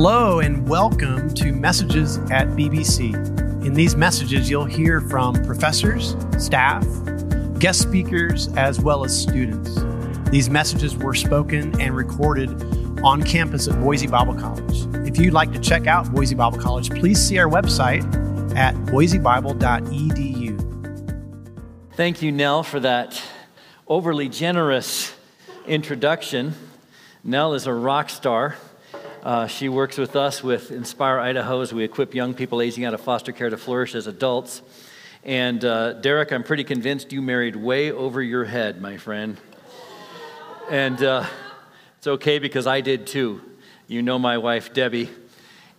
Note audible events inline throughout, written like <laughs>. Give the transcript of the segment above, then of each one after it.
Hello, and welcome to Messages at BBC. In these messages, you'll hear from professors, staff, guest speakers, as well as students. These messages were spoken and recorded on campus at Boise Bible College. If you'd like to check out Boise Bible College, please see our website at boisebible.edu. Thank you, Nell, for that overly generous introduction. Nell is a rock star. Uh, she works with us with Inspire Idaho as we equip young people aging out of foster care to flourish as adults. And uh, Derek, I'm pretty convinced you married way over your head, my friend. And uh, it's okay because I did too. You know my wife, Debbie.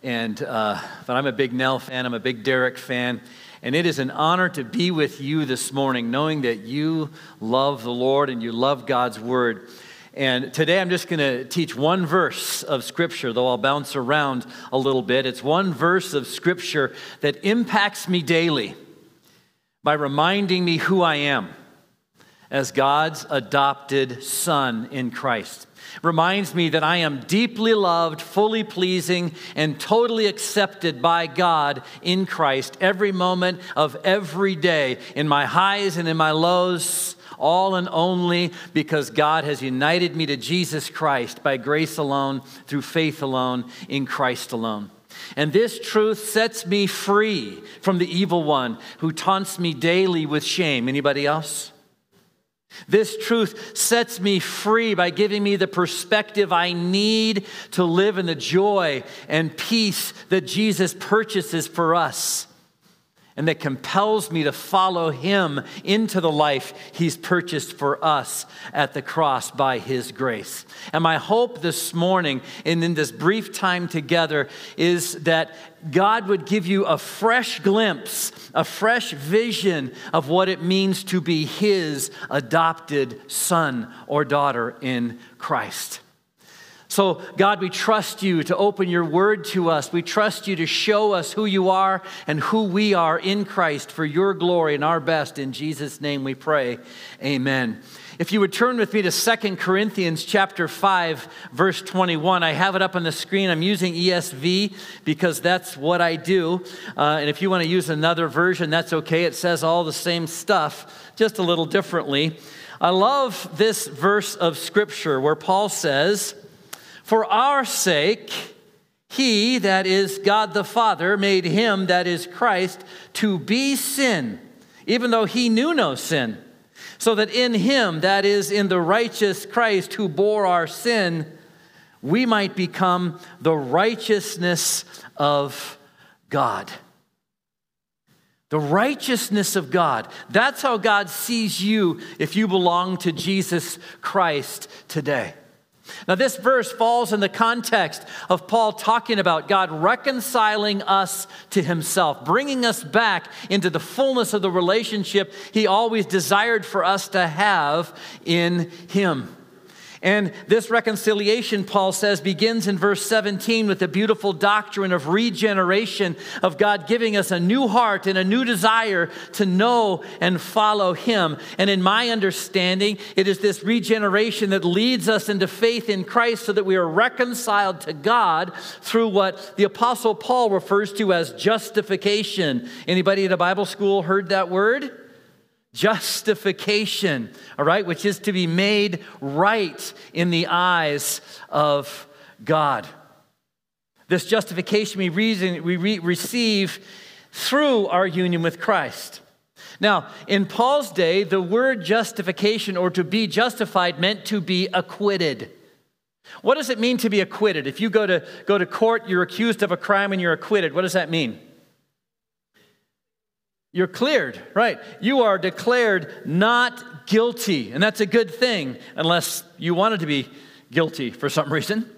And uh, but I'm a big Nell fan. I'm a big Derek fan. And it is an honor to be with you this morning, knowing that you love the Lord and you love God's word. And today I'm just going to teach one verse of Scripture, though I'll bounce around a little bit. It's one verse of Scripture that impacts me daily by reminding me who I am as God's adopted son in Christ. Reminds me that I am deeply loved, fully pleasing, and totally accepted by God in Christ every moment of every day, in my highs and in my lows all and only because God has united me to Jesus Christ by grace alone, through faith alone, in Christ alone. And this truth sets me free from the evil one who taunts me daily with shame. Anybody else? This truth sets me free by giving me the perspective I need to live in the joy and peace that Jesus purchases for us and that compels me to follow him into the life he's purchased for us at the cross by his grace. And my hope this morning and in this brief time together is that God would give you a fresh glimpse, a fresh vision of what it means to be his adopted son or daughter in Christ. So, God, we trust you to open your word to us. We trust you to show us who you are and who we are in Christ for your glory and our best. In Jesus' name we pray. Amen. If you would turn with me to Second Corinthians chapter 5 verse 21. I have it up on the screen. I'm using ESV because that's what I do. Uh, and if you want to use another version, that's okay. It says all the same stuff, just a little differently. I love this verse of scripture where Paul says, for our sake, he, that is God the Father, made him, that is Christ, to be sin, even though he knew no sin, so that in him, that is in the righteous Christ who bore our sin, we might become the righteousness of God. The righteousness of God. That's how God sees you if you belong to Jesus Christ today. Now, this verse falls in the context of Paul talking about God reconciling us to himself, bringing us back into the fullness of the relationship he always desired for us to have in him. And this reconciliation, Paul says, begins in verse 17 with the beautiful doctrine of regeneration, of God giving us a new heart and a new desire to know and follow Him. And in my understanding, it is this regeneration that leads us into faith in Christ so that we are reconciled to God through what the Apostle Paul refers to as justification. Anybody at a Bible school heard that word? Justification, all right, which is to be made right in the eyes of God. This justification we, reason, we re- receive through our union with Christ. Now, in Paul's day, the word justification or to be justified meant to be acquitted. What does it mean to be acquitted? If you go to, go to court, you're accused of a crime and you're acquitted, what does that mean? You're cleared, right? You are declared not guilty. And that's a good thing, unless you wanted to be guilty for some reason.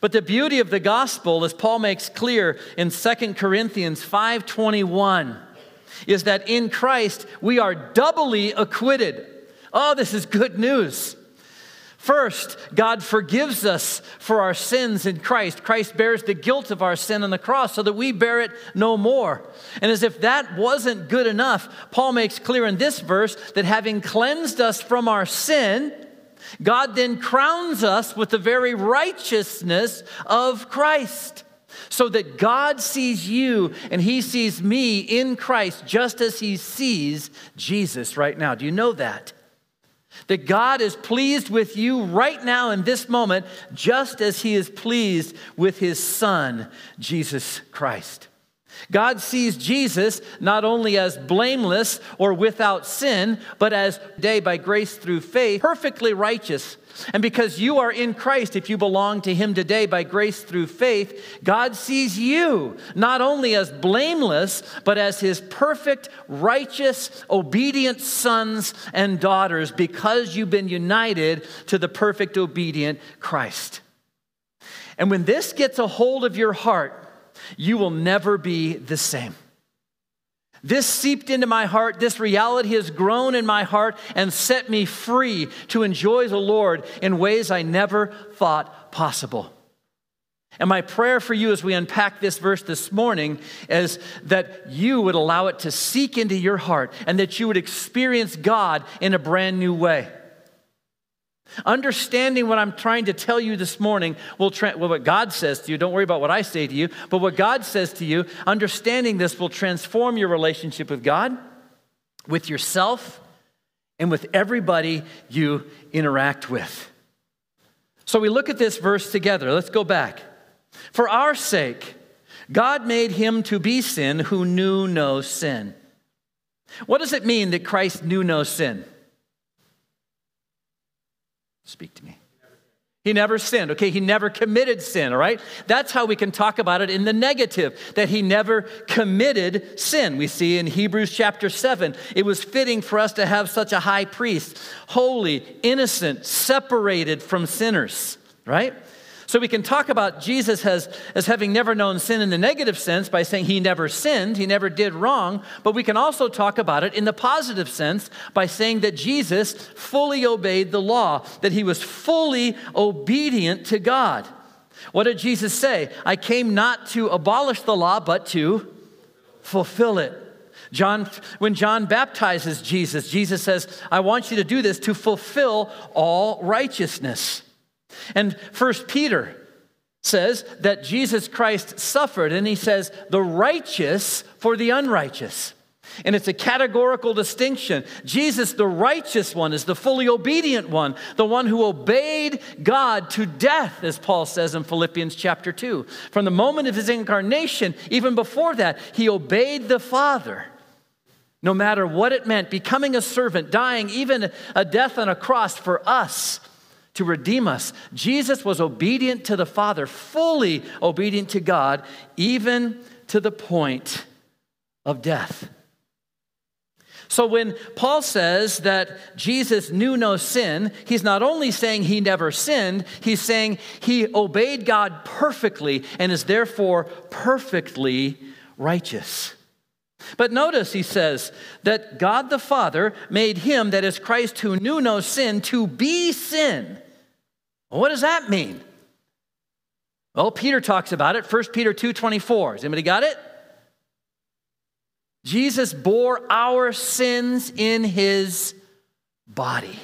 But the beauty of the gospel, as Paul makes clear in 2 Corinthians 5:21, is that in Christ we are doubly acquitted. Oh, this is good news. First, God forgives us for our sins in Christ. Christ bears the guilt of our sin on the cross so that we bear it no more. And as if that wasn't good enough, Paul makes clear in this verse that having cleansed us from our sin, God then crowns us with the very righteousness of Christ. So that God sees you and He sees me in Christ just as He sees Jesus right now. Do you know that? That God is pleased with you right now in this moment, just as He is pleased with His Son, Jesus Christ. God sees Jesus not only as blameless or without sin, but as, day by grace through faith, perfectly righteous. And because you are in Christ, if you belong to Him today by grace through faith, God sees you not only as blameless, but as His perfect, righteous, obedient sons and daughters because you've been united to the perfect, obedient Christ. And when this gets a hold of your heart, you will never be the same. This seeped into my heart. This reality has grown in my heart and set me free to enjoy the Lord in ways I never thought possible. And my prayer for you as we unpack this verse this morning is that you would allow it to seek into your heart and that you would experience God in a brand new way. Understanding what I'm trying to tell you this morning will, tra- well, what God says to you, don't worry about what I say to you, but what God says to you, understanding this will transform your relationship with God, with yourself, and with everybody you interact with. So we look at this verse together. Let's go back. For our sake, God made him to be sin who knew no sin. What does it mean that Christ knew no sin? Speak to me. He never sinned, okay? He never committed sin, all right? That's how we can talk about it in the negative, that he never committed sin. We see in Hebrews chapter 7, it was fitting for us to have such a high priest, holy, innocent, separated from sinners, right? So we can talk about Jesus as, as having never known sin in the negative sense by saying he never sinned, he never did wrong, but we can also talk about it in the positive sense by saying that Jesus fully obeyed the law, that he was fully obedient to God. What did Jesus say? I came not to abolish the law, but to fulfill it. John, when John baptizes Jesus, Jesus says, I want you to do this to fulfill all righteousness. And First Peter says that Jesus Christ suffered, and he says, the righteous for the unrighteous. And it's a categorical distinction. Jesus, the righteous one, is the fully obedient one, the one who obeyed God to death, as Paul says in Philippians chapter 2. From the moment of his incarnation, even before that, he obeyed the Father. No matter what it meant, becoming a servant, dying, even a death on a cross for us to redeem us. Jesus was obedient to the Father, fully obedient to God, even to the point of death. So when Paul says that Jesus knew no sin, he's not only saying he never sinned, he's saying he obeyed God perfectly and is therefore perfectly righteous. But notice he says that God the Father made him, that is Christ who knew no sin, to be sin. Well, what does that mean? Well, Peter talks about it, 1 Peter 2:24. Has anybody got it? Jesus bore our sins in his body.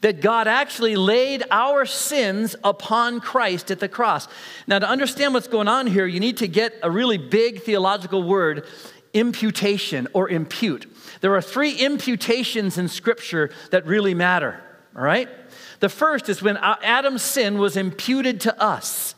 That God actually laid our sins upon Christ at the cross. Now, to understand what's going on here, you need to get a really big theological word imputation or impute. There are three imputations in Scripture that really matter, all right? The first is when Adam's sin was imputed to us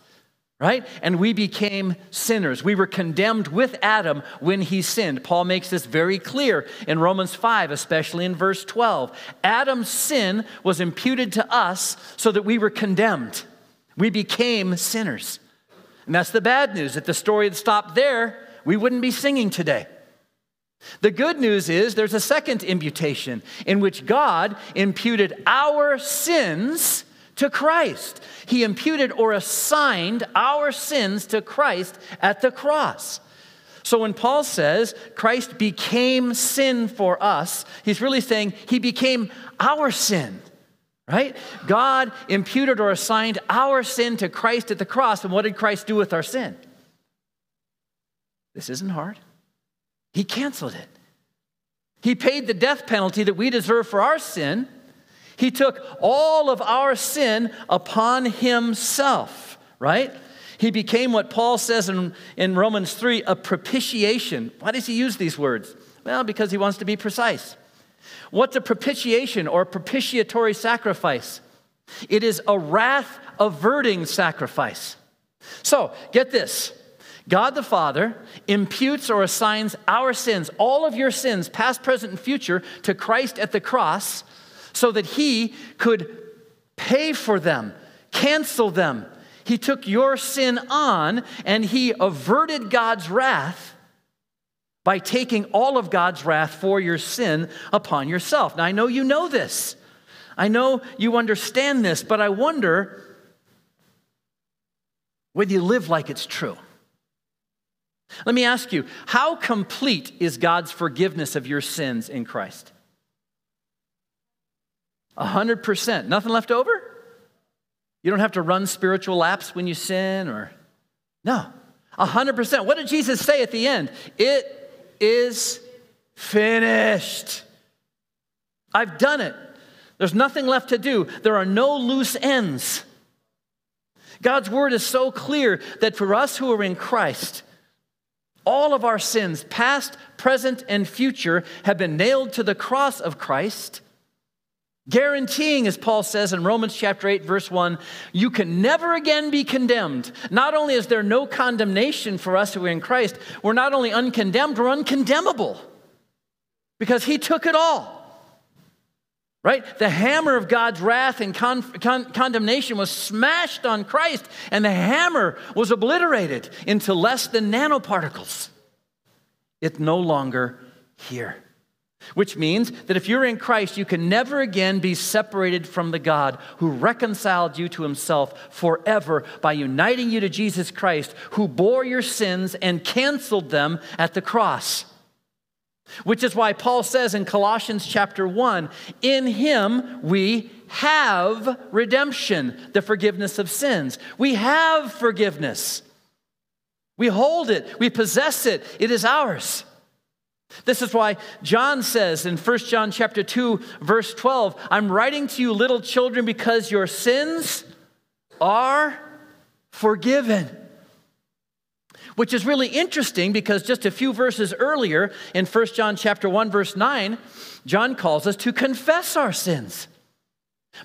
right? And we became sinners. We were condemned with Adam when he sinned. Paul makes this very clear in Romans 5, especially in verse 12. Adam's sin was imputed to us so that we were condemned. We became sinners. And that's the bad news. If the story had stopped there, we wouldn't be singing today. The good news is there's a second imputation in which God imputed our sins to Christ. He imputed or assigned our sins to Christ at the cross. So when Paul says Christ became sin for us, he's really saying he became our sin, right? God imputed or assigned our sin to Christ at the cross. And what did Christ do with our sin? This isn't hard. He canceled it. He paid the death penalty that we deserve for our sin He took all of our sin upon himself, right? He became what Paul says in, in Romans 3 a propitiation. Why does he use these words? Well, because he wants to be precise. What's a propitiation or propitiatory sacrifice? It is a wrath averting sacrifice. So, get this God the Father imputes or assigns our sins, all of your sins, past, present, and future, to Christ at the cross so that he could pay for them, cancel them. He took your sin on and he averted God's wrath by taking all of God's wrath for your sin upon yourself. Now, I know you know this. I know you understand this, but I wonder whether you live like it's true. Let me ask you how complete is God's forgiveness of your sins in Christ? 100%. Nothing left over? You don't have to run spiritual laps when you sin or. No. 100%. What did Jesus say at the end? It is finished. I've done it. There's nothing left to do. There are no loose ends. God's word is so clear that for us who are in Christ, all of our sins, past, present, and future, have been nailed to the cross of Christ, guaranteeing, as Paul says in Romans chapter 8, verse 1, you can never again be condemned. Not only is there no condemnation for us who are in Christ, we're not only uncondemned, we're uncondemnable because he took it all right? The hammer of God's wrath and con- con- condemnation was smashed on Christ, and the hammer was obliterated into less than nanoparticles. It's no longer here. Which means that if you're in Christ, you can never again be separated from the God who reconciled you to himself forever by uniting you to Jesus Christ, who bore your sins and canceled them at the cross. Which is why Paul says in Colossians chapter 1 in him we have redemption, the forgiveness of sins. We have forgiveness. We hold it, we possess it, it is ours. This is why John says in 1 John chapter 2 verse 12, I'm writing to you little children because your sins are forgiven which is really interesting because just a few verses earlier in 1 John chapter 1 verse 9, John calls us to confess our sins.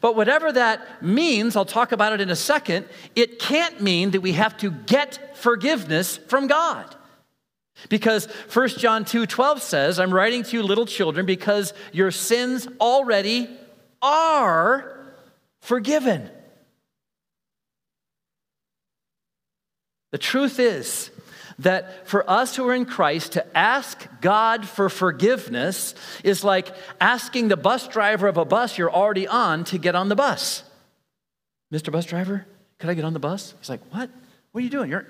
But whatever that means, I'll talk about it in a second, it can't mean that we have to get forgiveness from God. Because 1 John 2:12 says, I'm writing to you little children because your sins already are forgiven. The truth is that for us who are in Christ to ask God for forgiveness is like asking the bus driver of a bus you're already on to get on the bus. Mr. Bus Driver, could I get on the bus? He's like, What? What are you doing? You're,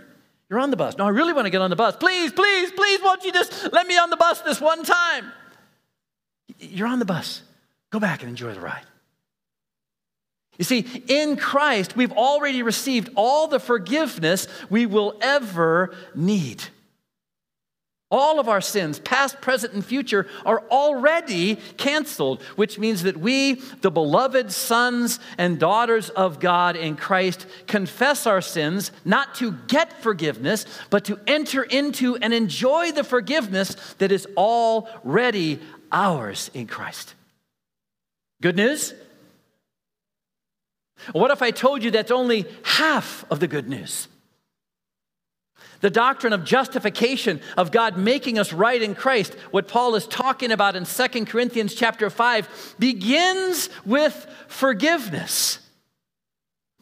you're on the bus. No, I really want to get on the bus. Please, please, please, won't you just let me on the bus this one time? You're on the bus. Go back and enjoy the ride. You see, in Christ, we've already received all the forgiveness we will ever need. All of our sins, past, present, and future, are already canceled, which means that we, the beloved sons and daughters of God in Christ, confess our sins not to get forgiveness, but to enter into and enjoy the forgiveness that is already ours in Christ. Good news? What if I told you that's only half of the good news? The doctrine of justification, of God making us right in Christ, what Paul is talking about in 2 Corinthians chapter 5, begins with forgiveness.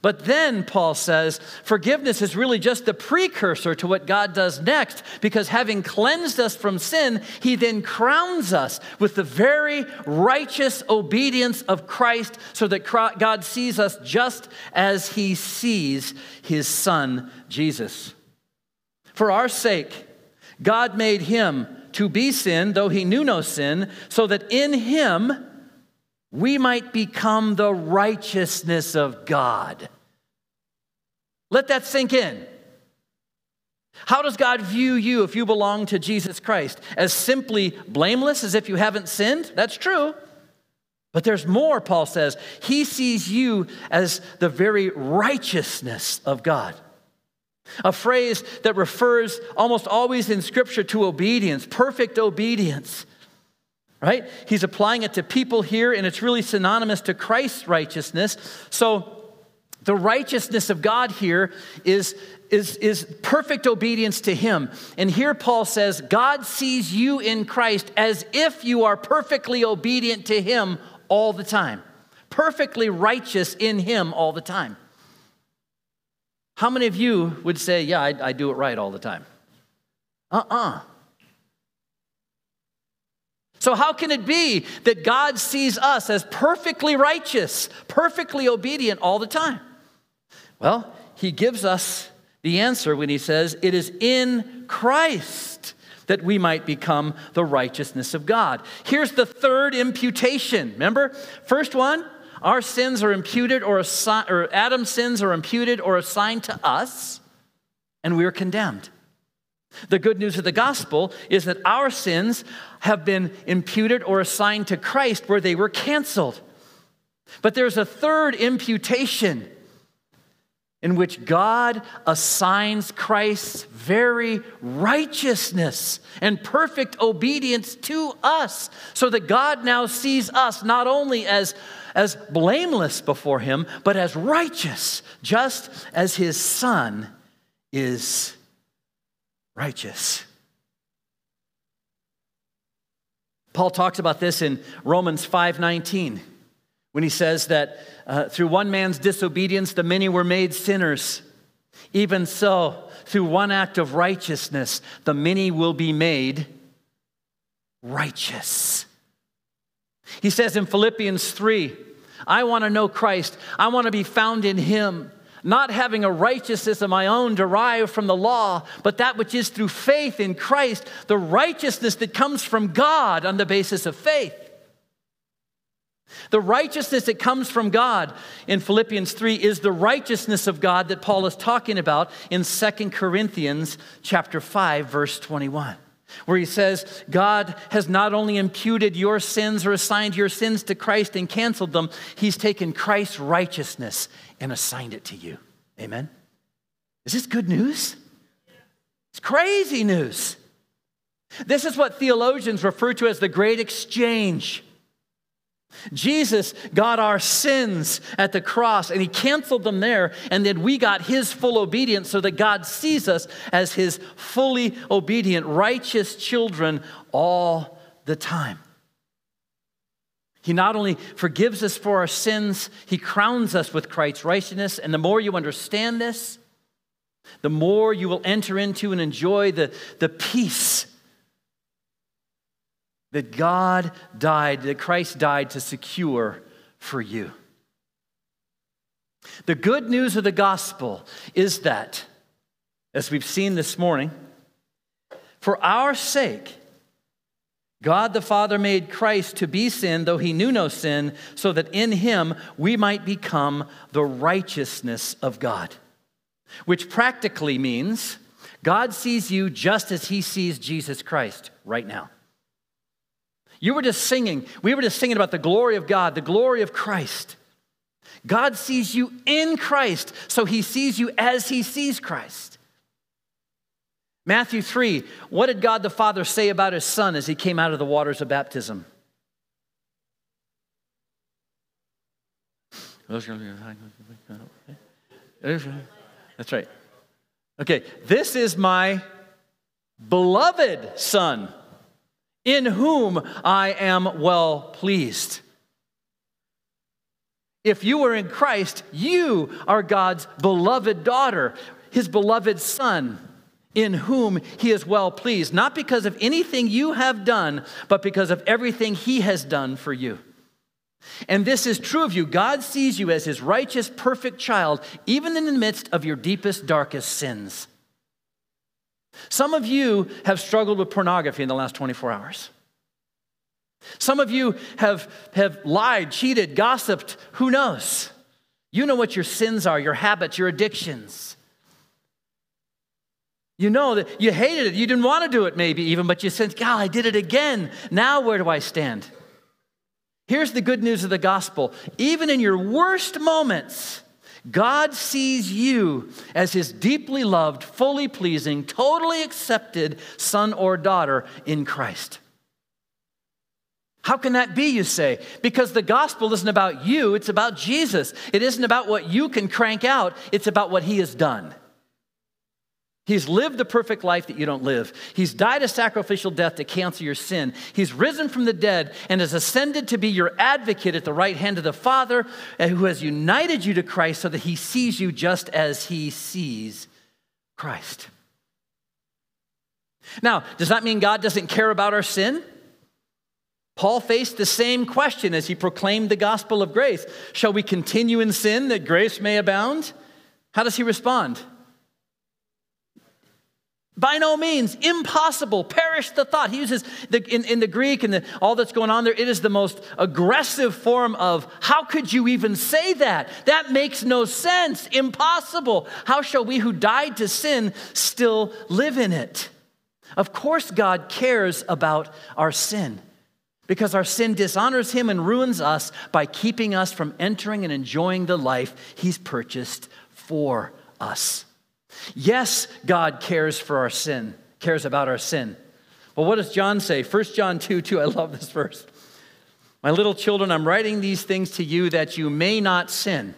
But then, Paul says, forgiveness is really just the precursor to what God does next, because having cleansed us from sin, he then crowns us with the very righteous obedience of Christ, so that God sees us just as he sees his son, Jesus. For our sake, God made him to be sin, though he knew no sin, so that in him, we might become the righteousness of God. Let that sink in. How does God view you if you belong to Jesus Christ? As simply blameless, as if you haven't sinned? That's true. But there's more, Paul says. He sees you as the very righteousness of God. A phrase that refers almost always in Scripture to obedience, perfect obedience. Right? He's applying it to people here, and it's really synonymous to Christ's righteousness. So, the righteousness of God here is, is, is perfect obedience to Him. And here Paul says, God sees you in Christ as if you are perfectly obedient to Him all the time, perfectly righteous in Him all the time. How many of you would say, Yeah, I, I do it right all the time? Uh uh-uh. uh So, how can it be that God sees us as perfectly righteous, perfectly obedient all the time? Well, He gives us the answer when He says, It is in Christ that we might become the righteousness of God. Here's the third imputation. Remember? First one, our sins are imputed or, assi- or Adam's sins are imputed or assigned to us, and we are condemned. The good news of the gospel is that our sins have been imputed or assigned to Christ where they were canceled. But there's a third imputation in which God assigns Christ's very righteousness and perfect obedience to us, so that God now sees us not only as, as blameless before Him, but as righteous, just as His Son is righteous. Paul talks about this in Romans 5:19 when he says that uh, through one man's disobedience, the many were made sinners. Even so, through one act of righteousness, the many will be made righteous. He says in Philippians 3, I want to know Christ. I want to be found in him, not having a righteousness of my own derived from the law, but that which is through faith in Christ, the righteousness that comes from God on the basis of faith. The righteousness that comes from God in Philippians 3 is the righteousness of God that Paul is talking about in 2 Corinthians chapter 5 verse 21 where he says God has not only imputed your sins or assigned your sins to Christ and canceled them he's taken Christ's righteousness and assigned it to you. Amen. Is this good news? It's crazy news. This is what theologians refer to as the great exchange. Jesus got our sins at the cross and he canceled them there, and then we got his full obedience so that God sees us as his fully obedient, righteous children all the time. He not only forgives us for our sins, he crowns us with Christ's righteousness. And the more you understand this, the more you will enter into and enjoy the, the peace that God died, that Christ died to secure for you. The good news of the gospel is that, as we've seen this morning, for our sake, God the Father made Christ to be sin, though he knew no sin, so that in him we might become the righteousness of God. Which practically means God sees you just as he sees Jesus Christ right now. You were just singing. We were just singing about the glory of God, the glory of Christ. God sees you in Christ, so he sees you as he sees Christ. Matthew 3, what did God the Father say about his son as he came out of the waters of baptism? That's right. Okay, this is my beloved son in whom I am well pleased. If you are in Christ, you are God's beloved daughter, his beloved son, in whom he is well pleased, not because of anything you have done, but because of everything he has done for you. And this is true of you. God sees you as his righteous, perfect child, even in the midst of your deepest, darkest sins. Some of you have struggled with pornography in the last 24 hours. Some of you have, have lied, cheated, gossiped. Who knows? You know what your sins are, your habits, your addictions. You know that you hated it. You didn't want to do it, maybe even, but you said, God, I did it again. Now where do I stand? Here's the good news of the gospel even in your worst moments, God sees you as his deeply loved, fully pleasing, totally accepted son or daughter in Christ. How can that be, you say? Because the gospel isn't about you, it's about Jesus. It isn't about what you can crank out, it's about what he has done. He's lived the perfect life that you don't live. He's died a sacrificial death to cancel your sin. He's risen from the dead and has ascended to be your advocate at the right hand of the Father, eh, who has united you to Christ so that he sees you just as he sees Christ. Now, does that mean God doesn't care about our sin? Paul faced the same question as he proclaimed the gospel of grace. Shall we continue in sin that grace may abound? How does he respond? By no means, impossible. Perish the thought. He uses the, in, in the Greek and the, all that's going on there, it is the most aggressive form of how could you even say that? That makes no sense. Impossible. How shall we who died to sin still live in it? Of course, God cares about our sin because our sin dishonors him and ruins us by keeping us from entering and enjoying the life he's purchased for us. Yes, God cares for our sin, cares about our sin. But what does John say? 1 John 2 2, I love this verse. My little children, I'm writing these things to you that you may not sin.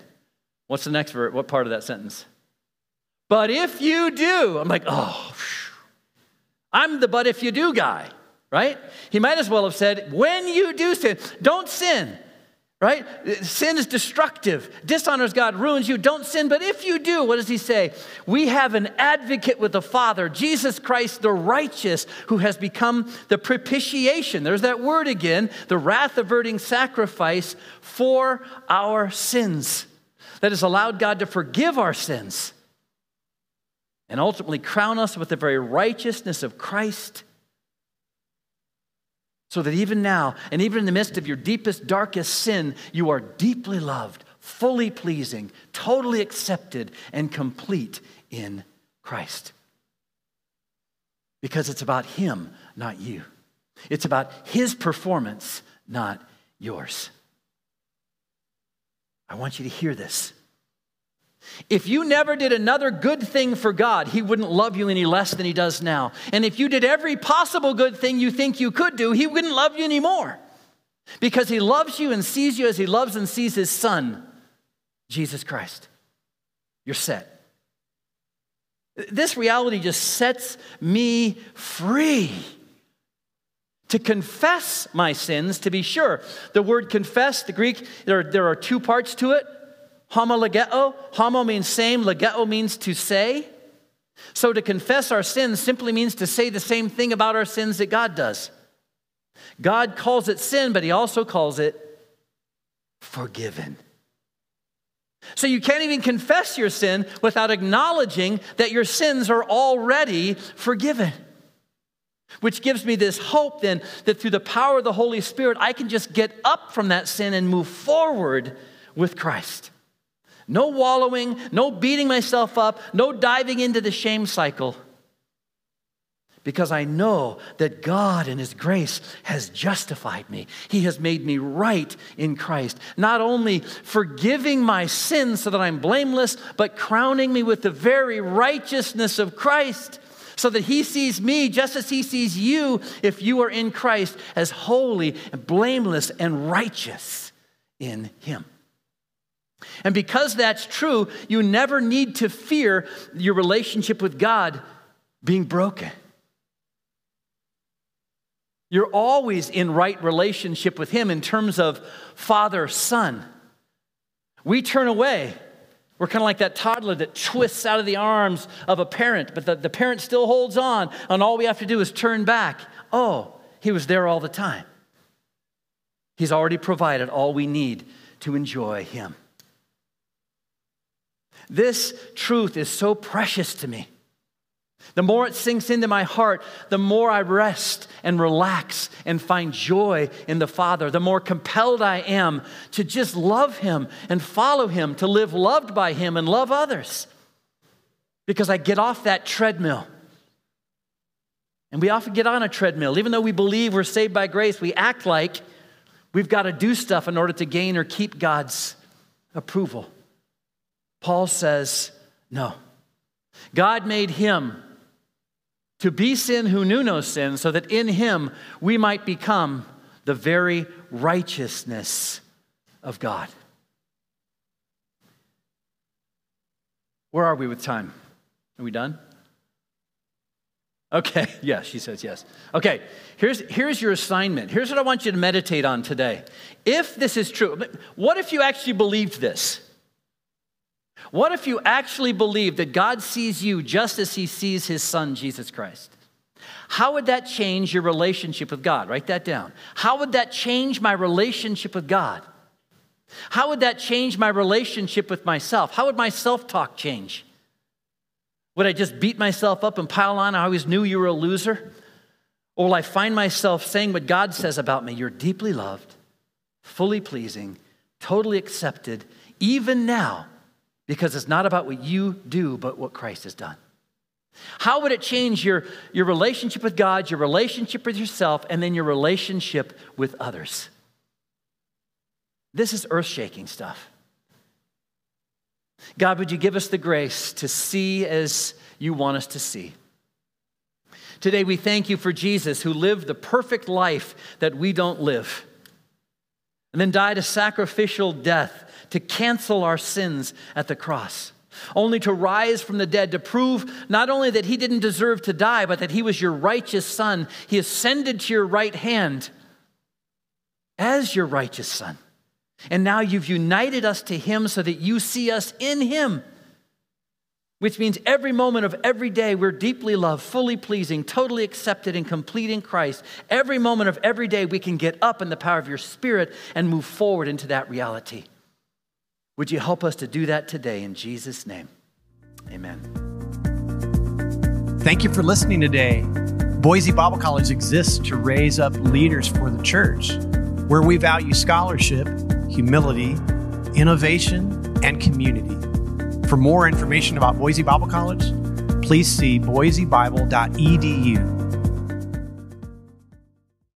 What's the next verse? What part of that sentence? But if you do, I'm like, oh, I'm the but if you do guy right? He might as well have said, when you do sin, don't sin, right? Sin is destructive, dishonors God, ruins you. Don't sin. But if you do, what does he say? We have an advocate with the Father, Jesus Christ the righteous, who has become the propitiation. There's that word again, the wrath averting sacrifice for our sins that has allowed God to forgive our sins and ultimately crown us with the very righteousness of Christ so that even now, and even in the midst of your deepest, darkest sin, you are deeply loved, fully pleasing, totally accepted, and complete in Christ. Because it's about Him, not you. It's about His performance, not yours. I want you to hear this. If you never did another good thing for God, He wouldn't love you any less than He does now. And if you did every possible good thing you think you could do, He wouldn't love you anymore. Because He loves you and sees you as He loves and sees His Son, Jesus Christ. You're set. This reality just sets me free to confess my sins, to be sure. The word confess, the Greek, there, there are two parts to it. Homologeo, homo means same, legeo means to say. So to confess our sins simply means to say the same thing about our sins that God does. God calls it sin, but he also calls it forgiven. So you can't even confess your sin without acknowledging that your sins are already forgiven. Which gives me this hope then that through the power of the Holy Spirit, I can just get up from that sin and move forward with Christ. No wallowing, no beating myself up, no diving into the shame cycle. Because I know that God in His grace has justified me. He has made me right in Christ. Not only forgiving my sins so that I'm blameless, but crowning me with the very righteousness of Christ so that he sees me just as he sees you if you are in Christ as holy and blameless and righteous in him. And because that's true, you never need to fear your relationship with God being broken. You're always in right relationship with Him in terms of father son. We turn away. We're kind of like that toddler that twists out of the arms of a parent, but the, the parent still holds on, and all we have to do is turn back. Oh, He was there all the time. He's already provided all we need to enjoy Him. This truth is so precious to me. The more it sinks into my heart, the more I rest and relax and find joy in the Father, the more compelled I am to just love Him and follow Him, to live loved by Him and love others. Because I get off that treadmill. And we often get on a treadmill. Even though we believe we're saved by grace, we act like We've got to do stuff in order to gain or keep God's approval. Paul says, no. God made him to be sin who knew no sin, so that in him we might become the very righteousness of God. Where are we with time? Are we done? Okay, <laughs> yeah, she says yes. Okay, here's, here's your assignment. Here's what I want you to meditate on today. If this is true, what if you actually believed this? What if you actually believe that God sees you just as he sees his son, Jesus Christ? How would that change your relationship with God? Write that down. How would that change my relationship with God? How would that change my relationship with myself? How would my self talk change? Would I just beat myself up and pile on? I always knew you were a loser. Or will I find myself saying what God says about me? You're deeply loved, fully pleasing, totally accepted, even now, because it's not about what you do, but what Christ has done. How would it change your, your relationship with God, your relationship with yourself, and then your relationship with others? This is earth shaking stuff. God, would you give us the grace to see as you want us to see? Today, we thank you for Jesus who lived the perfect life that we don't live, and then died a sacrificial death to cancel our sins at the cross, only to rise from the dead to prove not only that he didn't deserve to die, but that he was your righteous son. He ascended to your right hand as your righteous son. And now you've united us to Him so that you see us in Him. Which means every moment of every day we're deeply loved, fully pleasing, totally accepted, and complete in Christ. Every moment of every day we can get up in the power of your Spirit and move forward into that reality. Would you help us to do that today in Jesus' name? Amen. Thank you for listening today. Boise Bible College exists to raise up leaders for the church, where we value scholarship humility, innovation, and community. For more information about Boise Bible College, please see boisebible.edu